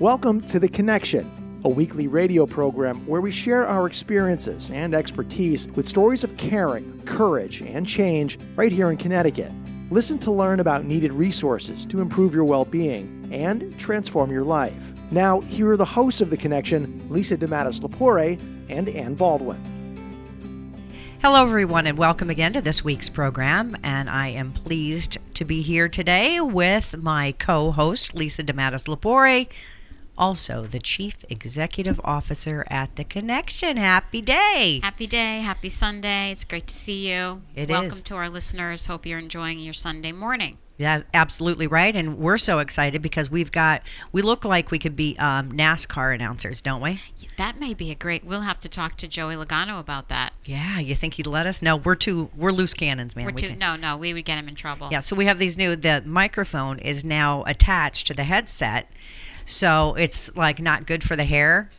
Welcome to The Connection, a weekly radio program where we share our experiences and expertise with stories of caring, courage, and change right here in Connecticut. Listen to learn about needed resources to improve your well being and transform your life. Now, here are the hosts of The Connection Lisa DeMattis Lapore and Ann Baldwin. Hello, everyone, and welcome again to this week's program. And I am pleased to be here today with my co host, Lisa DeMattis Lapore also the Chief Executive Officer at The Connection. Happy day. Happy day. Happy Sunday. It's great to see you. It Welcome is. to our listeners. Hope you're enjoying your Sunday morning. Yeah, absolutely right. And we're so excited because we've got, we look like we could be um, NASCAR announcers, don't we? That may be a great, we'll have to talk to Joey Logano about that. Yeah, you think he'd let us? No, we're too, we're loose cannons, man. We're We too, can- no, no, we would get him in trouble. Yeah, so we have these new, the microphone is now attached to the headset. So it's like not good for the hair,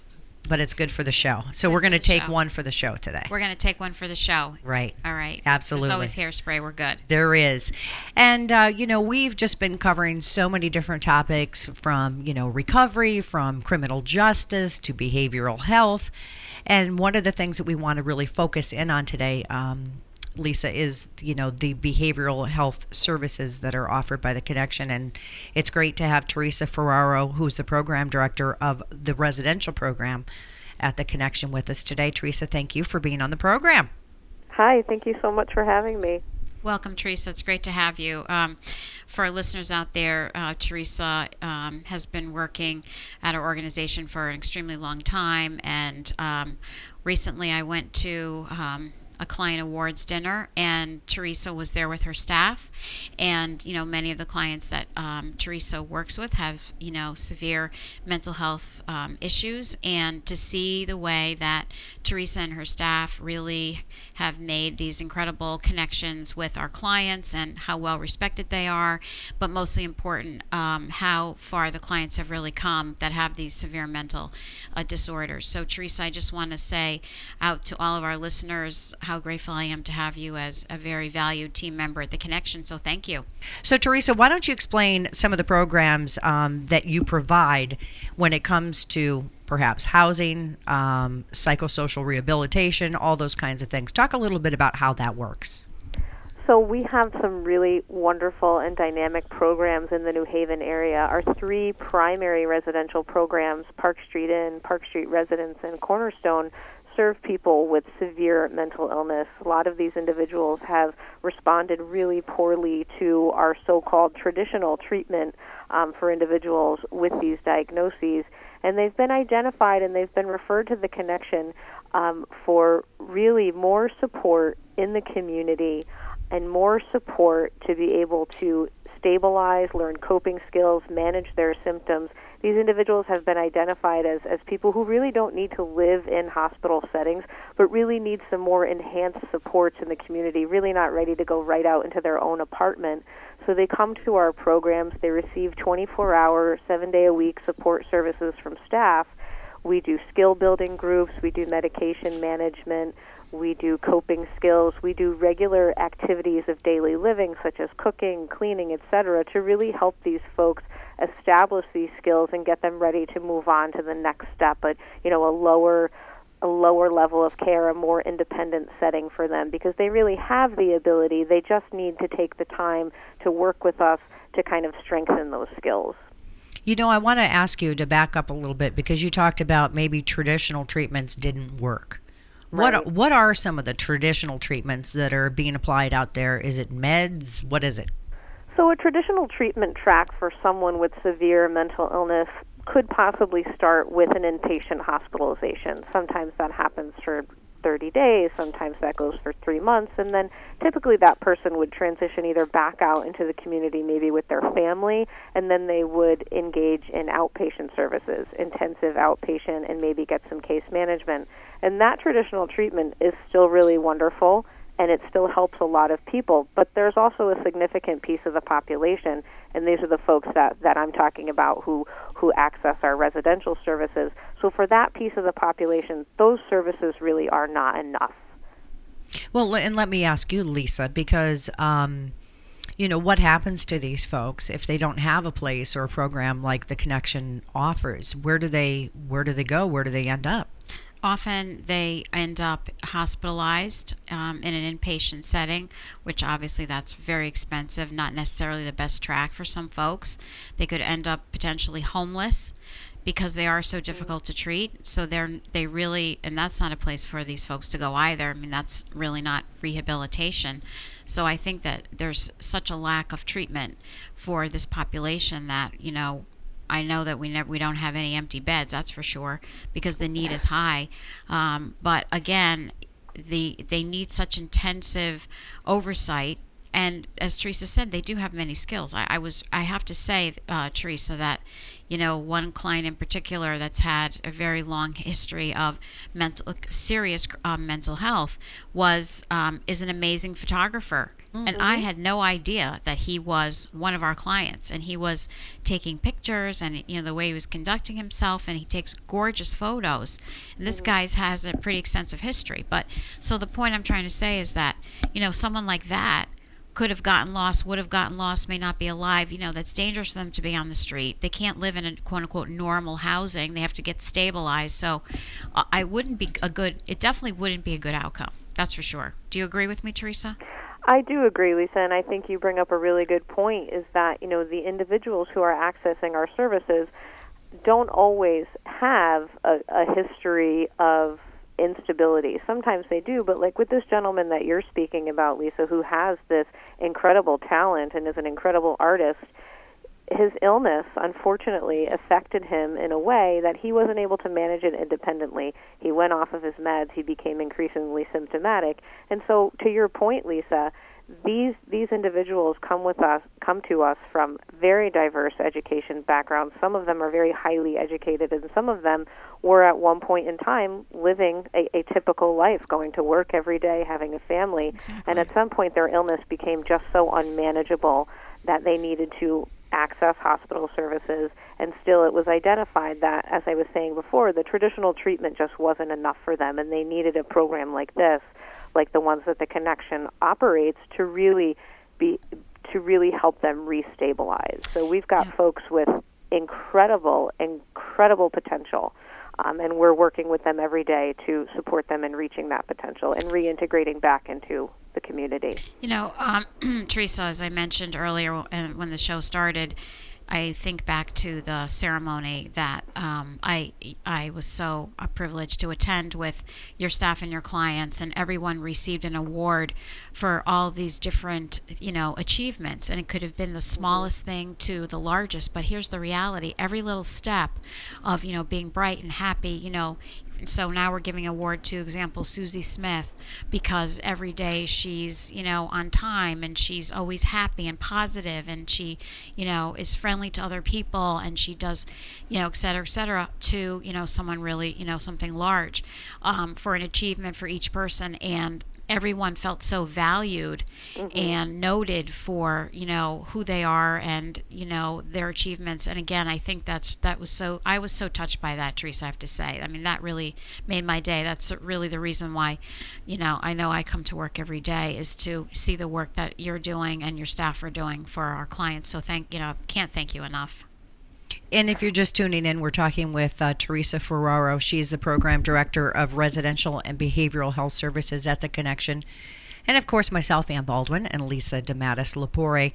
but it's good for the show. So Good we're going to take show. one for the show today. We're going to take one for the show. Right. All right. Absolutely. There's always hairspray. We're good. There is. And, uh, you know, we've just been covering so many different topics from, you know, recovery, from criminal justice to behavioral health. And one of the things that we want to really focus in on today, um, Lisa, is, you know, the behavioral health services that are offered by the Connection. And it's great to have Teresa Ferraro, who's the program director of the residential program at the Connection with us today. Teresa, thank you for being on the program. Hi, thank you so much for having me. Welcome, Teresa. It's great to have you. Um, for our listeners out there, uh, Teresa um, has been working at our organization for an extremely long time, and um, recently I went to um, a client awards dinner, and Teresa was there with her staff. And you know, many of the clients that um, Teresa works with have you know severe mental health um, issues, and to see the way that Teresa and her staff really have made these incredible connections with our clients and how well respected they are, but mostly important, um, how far the clients have really come that have these severe mental uh, disorders. So, Teresa, I just want to say out to all of our listeners how grateful I am to have you as a very valued team member at The Connection. So, thank you. So, Teresa, why don't you explain some of the programs um, that you provide when it comes to perhaps housing, um, psychosocial rehabilitation, all those kinds of things? Talk a little bit about how that works. So, we have some really wonderful and dynamic programs in the New Haven area. Our three primary residential programs, Park Street Inn, Park Street Residence, and Cornerstone, serve people with severe mental illness. A lot of these individuals have responded really poorly to our so called traditional treatment um, for individuals with these diagnoses. And they've been identified and they've been referred to the connection um, for really more support in the community and more support to be able to stabilize, learn coping skills, manage their symptoms. These individuals have been identified as, as people who really don't need to live in hospital settings, but really need some more enhanced supports in the community, really not ready to go right out into their own apartment. So they come to our programs, they receive 24 hour, seven day a week support services from staff. We do skill building groups, we do medication management, we do coping skills, we do regular activities of daily living such as cooking, cleaning, etc. to really help these folks establish these skills and get them ready to move on to the next step, but you know, a lower a lower level of care, a more independent setting for them because they really have the ability. They just need to take the time to work with us to kind of strengthen those skills. You know, I want to ask you to back up a little bit because you talked about maybe traditional treatments didn't work. Right. What what are some of the traditional treatments that are being applied out there? Is it meds? What is it? So, a traditional treatment track for someone with severe mental illness could possibly start with an inpatient hospitalization. Sometimes that happens for 30 days, sometimes that goes for three months, and then typically that person would transition either back out into the community, maybe with their family, and then they would engage in outpatient services, intensive outpatient, and maybe get some case management. And that traditional treatment is still really wonderful and it still helps a lot of people. But there's also a significant piece of the population, and these are the folks that, that I'm talking about who, who access our residential services. So for that piece of the population, those services really are not enough. Well, and let me ask you, Lisa, because. Um, you know what happens to these folks if they don't have a place or a program like the connection offers where do they where do they go where do they end up often they end up hospitalized um, in an inpatient setting, which obviously that's very expensive, not necessarily the best track for some folks. They could end up potentially homeless because they are so difficult to treat. So they're they really and that's not a place for these folks to go either. I mean that's really not rehabilitation. So I think that there's such a lack of treatment for this population that, you know, I know that we never we don't have any empty beds. That's for sure because the need is high. Um, but again, the they need such intensive oversight. And as Teresa said, they do have many skills. I, I was I have to say, uh, Teresa, that you know, one client in particular that's had a very long history of mental, serious um, mental health, was um, is an amazing photographer. Mm-hmm. And I had no idea that he was one of our clients, and he was taking pictures, and you know the way he was conducting himself, and he takes gorgeous photos. And this mm-hmm. guy's has a pretty extensive history. But so the point I'm trying to say is that you know someone like that could have gotten lost, would have gotten lost, may not be alive. You know, that's dangerous for them to be on the street. They can't live in a quote unquote normal housing. They have to get stabilized. So uh, I wouldn't be a good, it definitely wouldn't be a good outcome. That's for sure. Do you agree with me, Teresa? I do agree, Lisa, and I think you bring up a really good point is that, you know, the individuals who are accessing our services don't always have a, a history of instability. Sometimes they do, but like with this gentleman that you're speaking about, Lisa, who has this incredible talent and is an incredible artist, his illness unfortunately affected him in a way that he wasn't able to manage it independently. He went off of his meds, he became increasingly symptomatic. And so to your point, Lisa, these these individuals come with us come to us from very diverse education backgrounds. Some of them are very highly educated, and some of them were at one point in time living a, a typical life, going to work every day, having a family, exactly. and at some point their illness became just so unmanageable that they needed to access hospital services and still it was identified that as i was saying before the traditional treatment just wasn't enough for them and they needed a program like this like the ones that the connection operates to really be to really help them restabilize. So we've got yeah. folks with incredible, incredible potential. Um, and we're working with them every day to support them in reaching that potential and reintegrating back into the community. You know, um, Teresa, as I mentioned earlier when the show started, I think back to the ceremony that um, I I was so uh, privileged to attend with your staff and your clients, and everyone received an award for all these different you know achievements, and it could have been the smallest thing to the largest. But here's the reality: every little step of you know being bright and happy, you know, so now we're giving award to example Susie Smith because every day she's you know on time and she's always happy and positive and she you know is friendly to other people and she does you know et cetera et cetera to you know someone really you know something large um, for an achievement for each person. And everyone felt so valued mm-hmm. and noted for you know who they are and you know their achievements. And again i think that's that was so i was so touched by that teresa i have to say. I mean that really made my day. That's really the reason why you know i know i come to work every day is to see the work that you're doing and your staff are doing for our clients. So thank you know can't thank you enough and if you're just tuning in, we're talking with uh, Teresa Ferraro. She's the program director of residential and behavioral health services at the Connection. And of course, myself, Ann Baldwin, and Lisa DeMattis Lapore.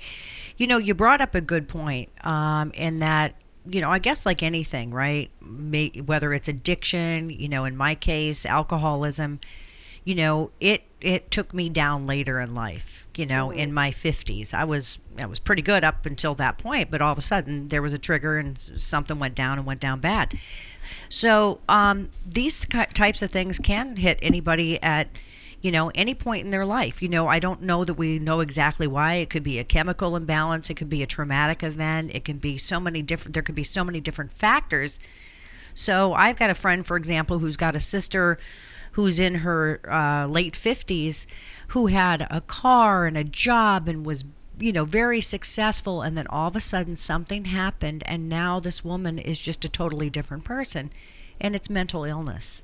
You know, you brought up a good point um, in that, you know, I guess like anything, right? May, whether it's addiction, you know, in my case, alcoholism, you know, it it took me down later in life. You know, in my 50s, I was I was pretty good up until that point, but all of a sudden there was a trigger and something went down and went down bad. So um, these types of things can hit anybody at you know any point in their life. You know, I don't know that we know exactly why. It could be a chemical imbalance. It could be a traumatic event. It can be so many different. There could be so many different factors. So I've got a friend, for example, who's got a sister who's in her uh, late 50s who had a car and a job and was you know very successful and then all of a sudden something happened and now this woman is just a totally different person and it's mental illness.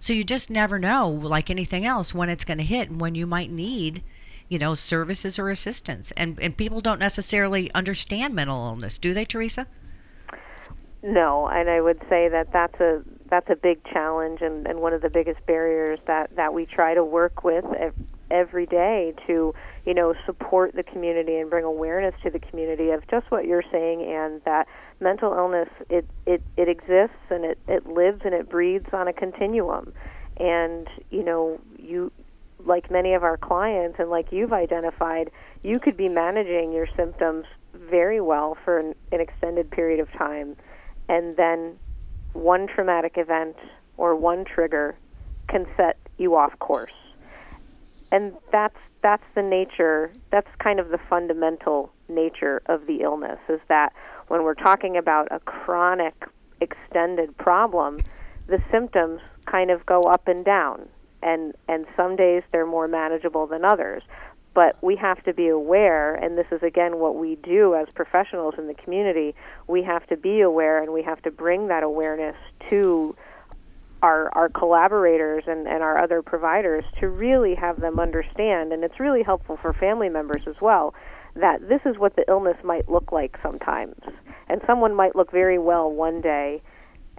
So you just never know like anything else when it's going to hit and when you might need you know services or assistance. And and people don't necessarily understand mental illness do they teresa? No, and I would say that that's a that's a big challenge and, and one of the biggest barriers that, that we try to work with every day to you know support the community and bring awareness to the community of just what you're saying and that mental illness it, it, it exists and it, it lives and it breathes on a continuum. And you know you like many of our clients and like you've identified you could be managing your symptoms very well for an, an extended period of time. And then one traumatic event or one trigger can set you off course. And that's that's the nature, that's kind of the fundamental nature of the illness is that when we're talking about a chronic extended problem, the symptoms kind of go up and down. And and some days they're more manageable than others but we have to be aware, and this is again what we do as professionals in the community. We have to be aware and we have to bring that awareness to our, our collaborators and, and our other providers to really have them understand, and it's really helpful for family members as well, that this is what the illness might look like sometimes. And someone might look very well one day,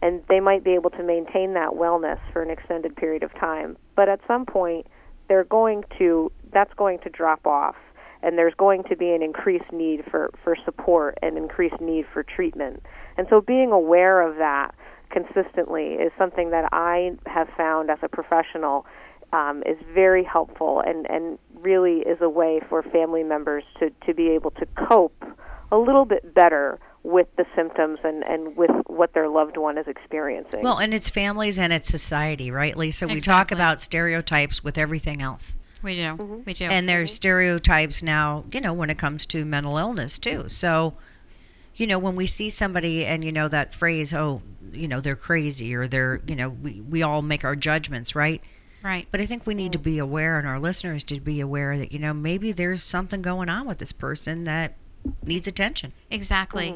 and they might be able to maintain that wellness for an extended period of time. But at some point, they're going to that's going to drop off and there's going to be an increased need for, for support and increased need for treatment. And so being aware of that consistently is something that I have found as a professional um, is very helpful and, and really is a way for family members to, to be able to cope a little bit better with the symptoms and, and with what their loved one is experiencing. well and it's families and it's society right lisa we talk about stereotypes with everything else We do. Mm-hmm. We do. and there's mm-hmm. stereotypes now you know when it comes to mental illness too so you know when we see somebody and you know that phrase oh you know they're crazy or they're you know we, we all make our judgments right right. but i think we need to mm-hmm. be aware and our listeners to be aware that you know maybe there's something going on with this person that needs attention Exactly.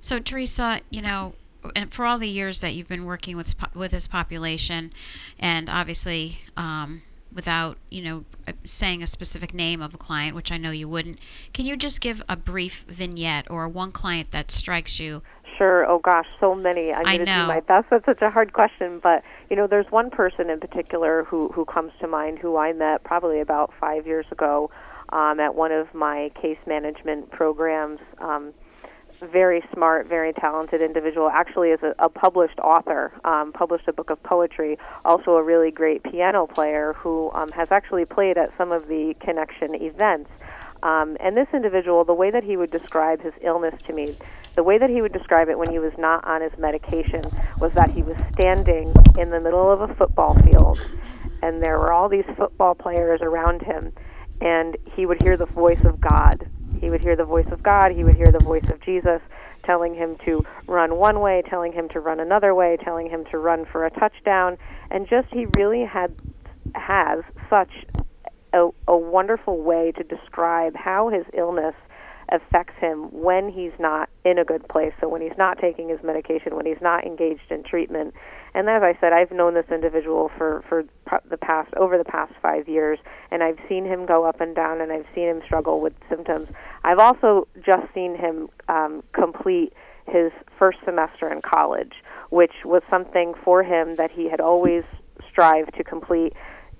So, Teresa, you know, and for all the years that you've been working with with this population, and obviously, um, without you know uh, saying a specific name of a client, which I know you wouldn't, can you just give a brief vignette or one client that strikes you? Sure. Oh gosh, so many. I'm I going to do know. my best. That's such a hard question, but you know, there's one person in particular who who comes to mind who I met probably about five years ago um, at one of my case management programs. Um, very smart, very talented individual. Actually, is a, a published author, um, published a book of poetry. Also, a really great piano player who um, has actually played at some of the connection events. Um, and this individual, the way that he would describe his illness to me, the way that he would describe it when he was not on his medication was that he was standing in the middle of a football field, and there were all these football players around him, and he would hear the voice of God. He would hear the voice of God, he would hear the voice of Jesus telling him to run one way, telling him to run another way, telling him to run for a touchdown, and just he really had has such a, a wonderful way to describe how his illness affects him when he's not in a good place. So when he's not taking his medication, when he's not engaged in treatment. And as I said, I've known this individual for for the past over the past 5 years and I've seen him go up and down and I've seen him struggle with symptoms. I've also just seen him um, complete his first semester in college, which was something for him that he had always strived to complete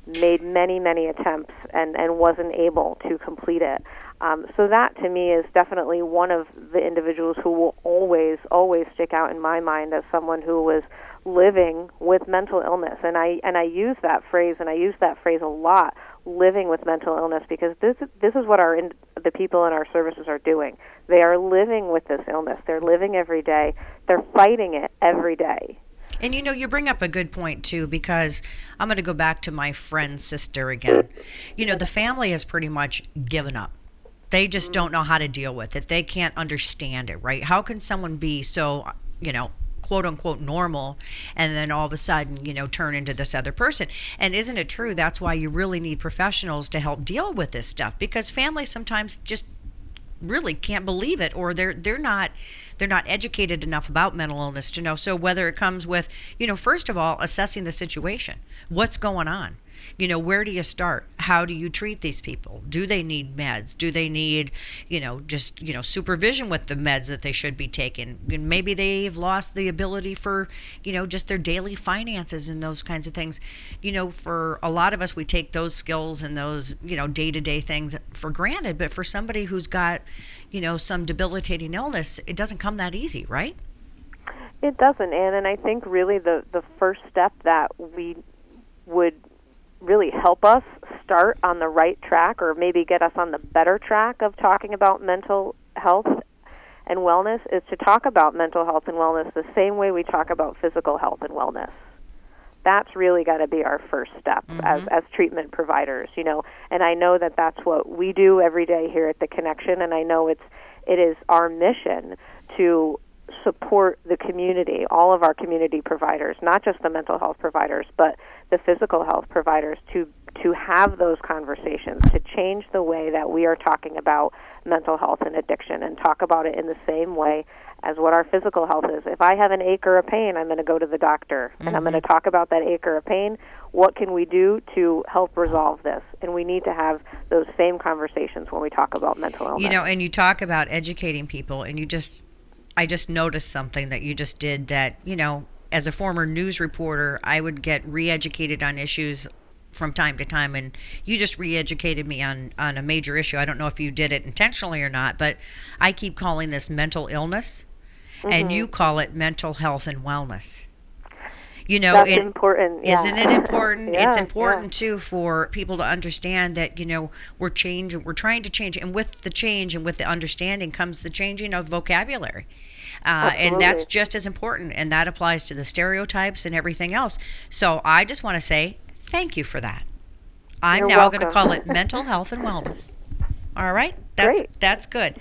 made many many attempts and and wasn't able to complete it Um, so that to me is definitely one of the individuals who will always, always stick out in my mind as someone who was living with mental illness. And I and I use that phrase, and I use that phrase a lot, living with mental illness, because this this is what our in, the people in our services are doing. They are living with this illness. They're living every day. They're fighting it every day. And you know, you bring up a good point too, because I'm going to go back to my friend's sister again. You know, the family has pretty much given up. They just don't know how to deal with it. They can't understand it, right? How can someone be so, you know, quote unquote normal and then all of a sudden, you know, turn into this other person? And isn't it true? That's why you really need professionals to help deal with this stuff because families sometimes just really can't believe it or they're they're not they're not educated enough about mental illness to know so whether it comes with you know first of all assessing the situation what's going on you know where do you start? How do you treat these people? Do they need meds? Do they need you know just you know supervision with the meds that they should be taking? And maybe they've lost the ability for you know just their daily finances and those kinds of things. You know for a lot of us we take those skills and those you know day-to-day things for granted. But for somebody who's got you know some debilitating illness it doesn't come that easy right? It doesn't. And and i think really the the first step that we would really help us start on the right track or maybe get us on the better track of talking about mental health and wellness is to talk about mental health and wellness the same way we talk about physical health and wellness. That's really got to be our first step mm-hmm. as as treatment providers, you know. And I know that that's what we do every day here at the Connection and I know it's it is our mission to support the community, all of our community providers, not just the mental health providers, but the physical health providers to to have those conversations, to change the way that we are talking about mental health and addiction and talk about it in the same way as what our physical health is. If I have an ache or a pain, I'm going to go to the doctor and mm-hmm. I'm going to talk about that ache or a pain. What can we do to help resolve this? And we need to have those same conversations when we talk about mental illness. You know, and you talk about educating people and you just I just noticed something that you just did that, you know, as a former news reporter, I would get re-educated on issues from time to time and you just re-educated me on on a major issue. I don't know if you did it intentionally or not, but I keep calling this mental illness mm-hmm. and you call it mental health and wellness. You know, That's it, important. Yeah. Isn't it important? yeah, it's important yeah. too for people to understand that, you know, we're changing, we're trying to change and with the change and with the understanding comes the changing of vocabulary. Uh, and that's just as important. And that applies to the stereotypes and everything else. So I just want to say thank you for that. I'm You're now going to call it mental health and wellness. All right, that's Great. that's good.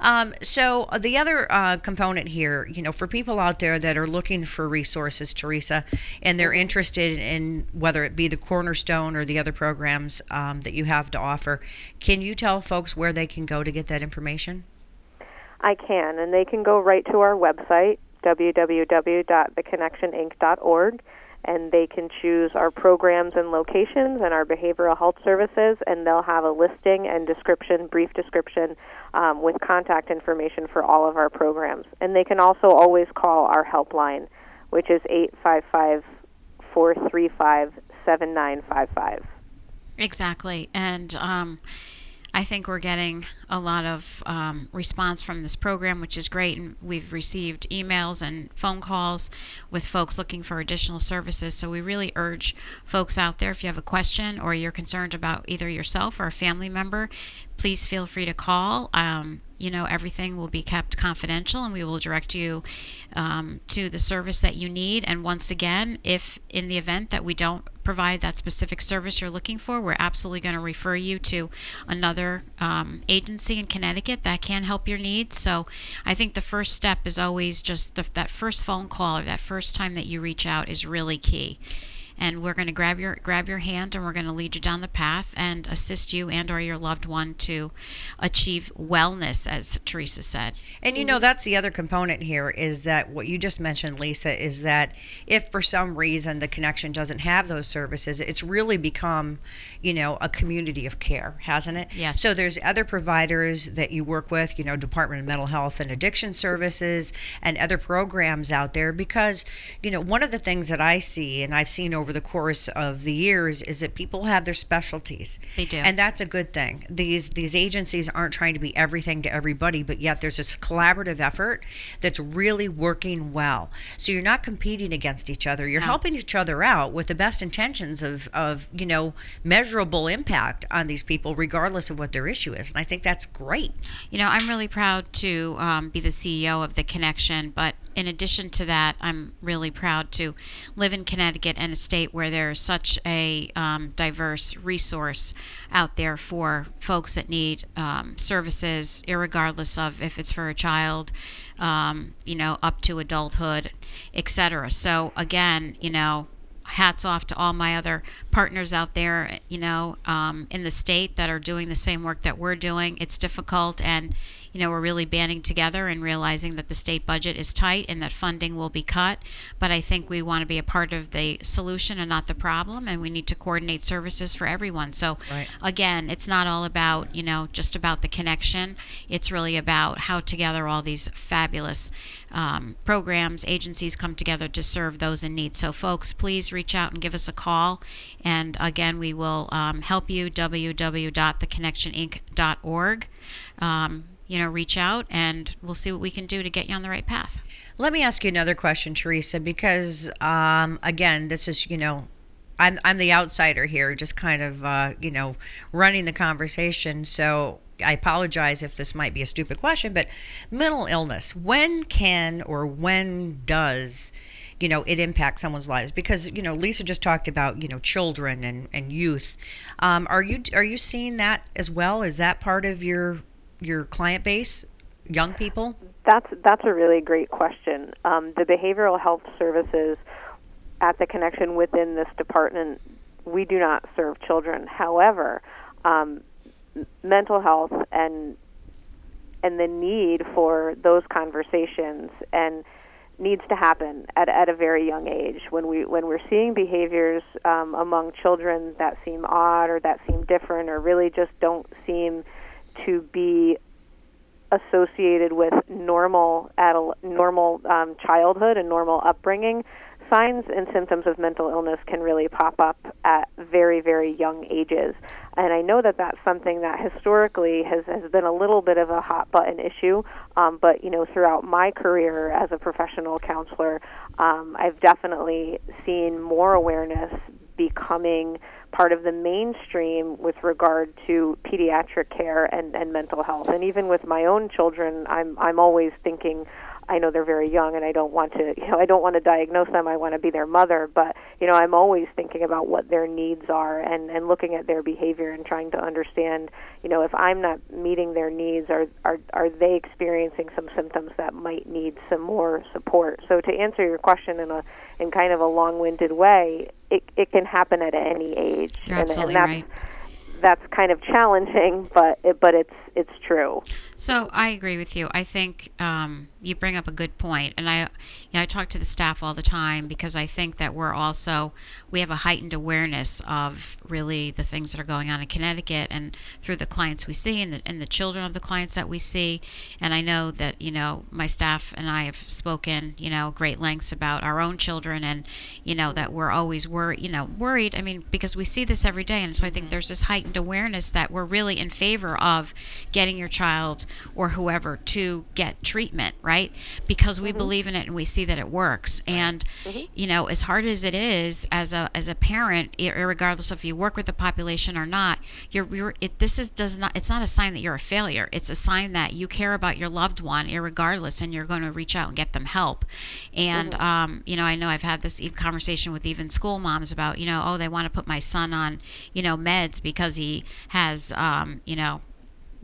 Um, so the other uh, component here, you know, for people out there that are looking for resources, Teresa, and they're interested in whether it be the Cornerstone or the other programs um, that you have to offer, can you tell folks where they can go to get that information? I can, and they can go right to our website, www.theconnectioninc.org, and they can choose our programs and locations and our behavioral health services, and they'll have a listing and description, brief description, um, with contact information for all of our programs. And they can also always call our helpline, which is 855 435 7955. Exactly. And, um, I think we're getting a lot of um, response from this program, which is great. And we've received emails and phone calls with folks looking for additional services. So we really urge folks out there if you have a question or you're concerned about either yourself or a family member, please feel free to call. Um, you know, everything will be kept confidential and we will direct you um, to the service that you need. And once again, if in the event that we don't provide that specific service you're looking for, we're absolutely going to refer you to another um, agency in Connecticut that can help your needs. So I think the first step is always just the, that first phone call or that first time that you reach out is really key and we're going to grab your grab your hand and we're going to lead you down the path and assist you and or your loved one to achieve wellness as Teresa said. And you know that's the other component here is that what you just mentioned Lisa is that if for some reason the connection doesn't have those services it's really become, you know, a community of care, hasn't it? Yes. So there's other providers that you work with, you know, Department of Mental Health and Addiction Services and other programs out there because, you know, one of the things that I see and I've seen over over the course of the years is that people have their specialties. They do. And that's a good thing. These these agencies aren't trying to be everything to everybody, but yet there's this collaborative effort that's really working well. So you're not competing against each other. You're No. helping each other out with the best intentions of of, you know, measurable impact on these people regardless of what their issue is. And I think that's great. You know, I'm really proud to um, be the CEO of the Connection, but in addition to that, I'm really proud to live in Connecticut and a state where there's such a um, diverse resource out there for folks that need um, services, irregardless of if it's for a child, um, you know, up to adulthood, etc. So again, you know, hats off to all my other partners out there, you know, um, in the state that are doing the same work that we're doing. It's difficult, and you know, we're really banding together and realizing that the state budget is tight and that funding will be cut. But I think we want to be a part of the solution and not the problem, and we need to coordinate services for everyone. So, Right. again, it's not all about you know just about the connection. It's really about how together all these fabulous um, programs, agencies come together to serve those in need. So, folks, please reach out and give us a call. And again, we will um, help you. www.theconnectioninc.org. Um, you know, reach out and we'll see what we can do to get you on the right path. Let me ask you another question, Teresa, because um, again, this is you know, I'm I'm the outsider here, just kind of uh, you know running the conversation. So I apologize if this might be a stupid question, but mental illness, when can or when does you know it impact someone's lives because you know lisa just talked about you know children and and youth um, are you are you seeing that as well is that part of your your client base young people That's that's a really great question. Um, the behavioral health services at the connection within this department, we do not serve children. However, um, mental health and and the need for those conversations and needs to happen at, at a very young age when we when we're seeing behaviors um, among children that seem odd or that seem different or really just don't seem to be associated with normal adult, normal um, childhood and normal upbringing, signs and symptoms of mental illness can really pop up at very, very young ages. And I know that that's something that historically has, has been a little bit of a hot button issue. Um, but, you know, throughout my career as a professional counselor, um, I've definitely seen more awareness becoming part of the mainstream with regard to pediatric care and, and mental health. And even with my own children, I'm I'm always thinking I know they're very young and I don't want to you know I don't want to diagnose them. I want to be their mother, but you know I'm always thinking about what their needs are and and looking at their behavior and trying to understand, you know, if I'm not meeting their needs are are are they experiencing some symptoms that might need some more support. So to answer your question in a in kind of a long-winded way, it it can happen at any age. You're and, absolutely and that's, right. That's kind of challenging, but it, but it's it's true. So I agree with you. I think um, you bring up a good point, and I, you know, I talk to the staff all the time because I think that we're also we have a heightened awareness of really the things that are going on in Connecticut and through the clients we see and the, and the children of the clients that we see. And I know that you know my staff and I have spoken you know great lengths about our own children, and you know that we're always worried, you know, worried. I mean, because we see this every day, and so I think mm-hmm. there's this heightened awareness that we're really in favor of getting your child or whoever to get treatment, right? Because we believe in it and we see that it works. And you know, as hard as it is as a as a parent, regardless if you work with the population or not, you're, you're it this is does not it's not a sign that you're a failure. It's a sign that you care about your loved one, regardless, and you're going to reach out and get them help. And um, you know, I know I've had this conversation with even school moms about you know, oh, they want to put my son on you know meds because he has um, you know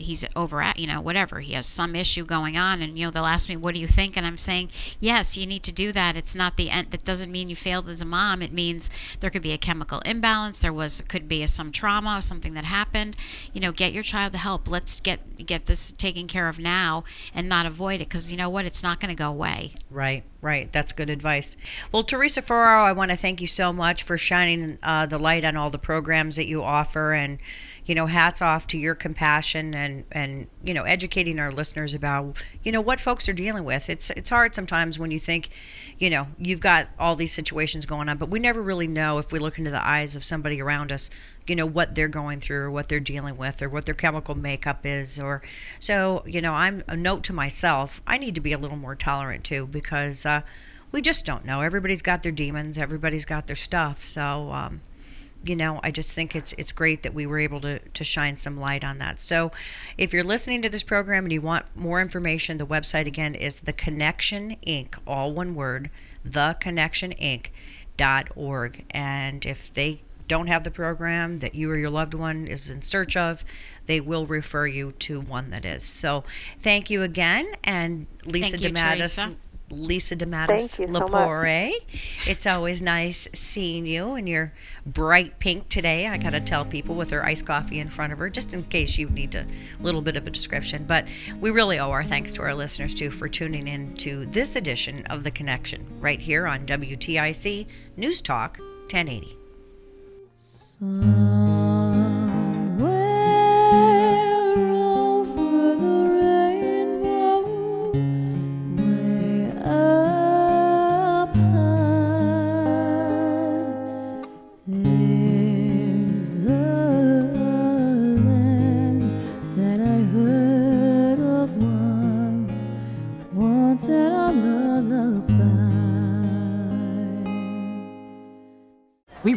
he's over at you know whatever. He has some issue going on and you know they'll ask me what do you think? And i'm saying yes you need to do that. It's not the end that doesn't mean you failed as a mom. It means there could be a chemical imbalance. There was could be some trauma or something that happened. You know get your child the help. Let's get get this taken care of now and not avoid it because you know what? It's not going to go away. Right. Right, that's good advice. Well, Teresa Ferraro, I want to thank you so much for shining uh, the light on all the programs that you offer, and you know, hats off to your compassion and and you know, educating our listeners about you know what folks are dealing with. It's it's hard sometimes when you think, you know, you've got all these situations going on, but we never really know if we look into the eyes of somebody around us, you know, what they're going through or what they're dealing with or what their chemical makeup is, or so you know, I'm a note to myself. I need to be a little more tolerant too because. Uh, we just don't know. Everybody's got their demons. Everybody's got their stuff. So, um, you know, I just think it's it's great that we were able to to shine some light on that. So, if you're listening to this program and you want more information, the website again is the Connection Inc. All one word, the Connection Inc. dot org. And if they don't have the program that you or your loved one is in search of, they will refer you to one that is. So, thank you again, and Lisa Thank you, DeMattis. Teresa. Lisa Thank DeMattis you so It's always nice seeing you in your bright pink today. I gotta tell people with her iced coffee in front of her, just in case you need a little bit of a description. But we really owe our thanks to our listeners too for tuning in to this edition of The Connection right here on WTIC News Talk 1080. We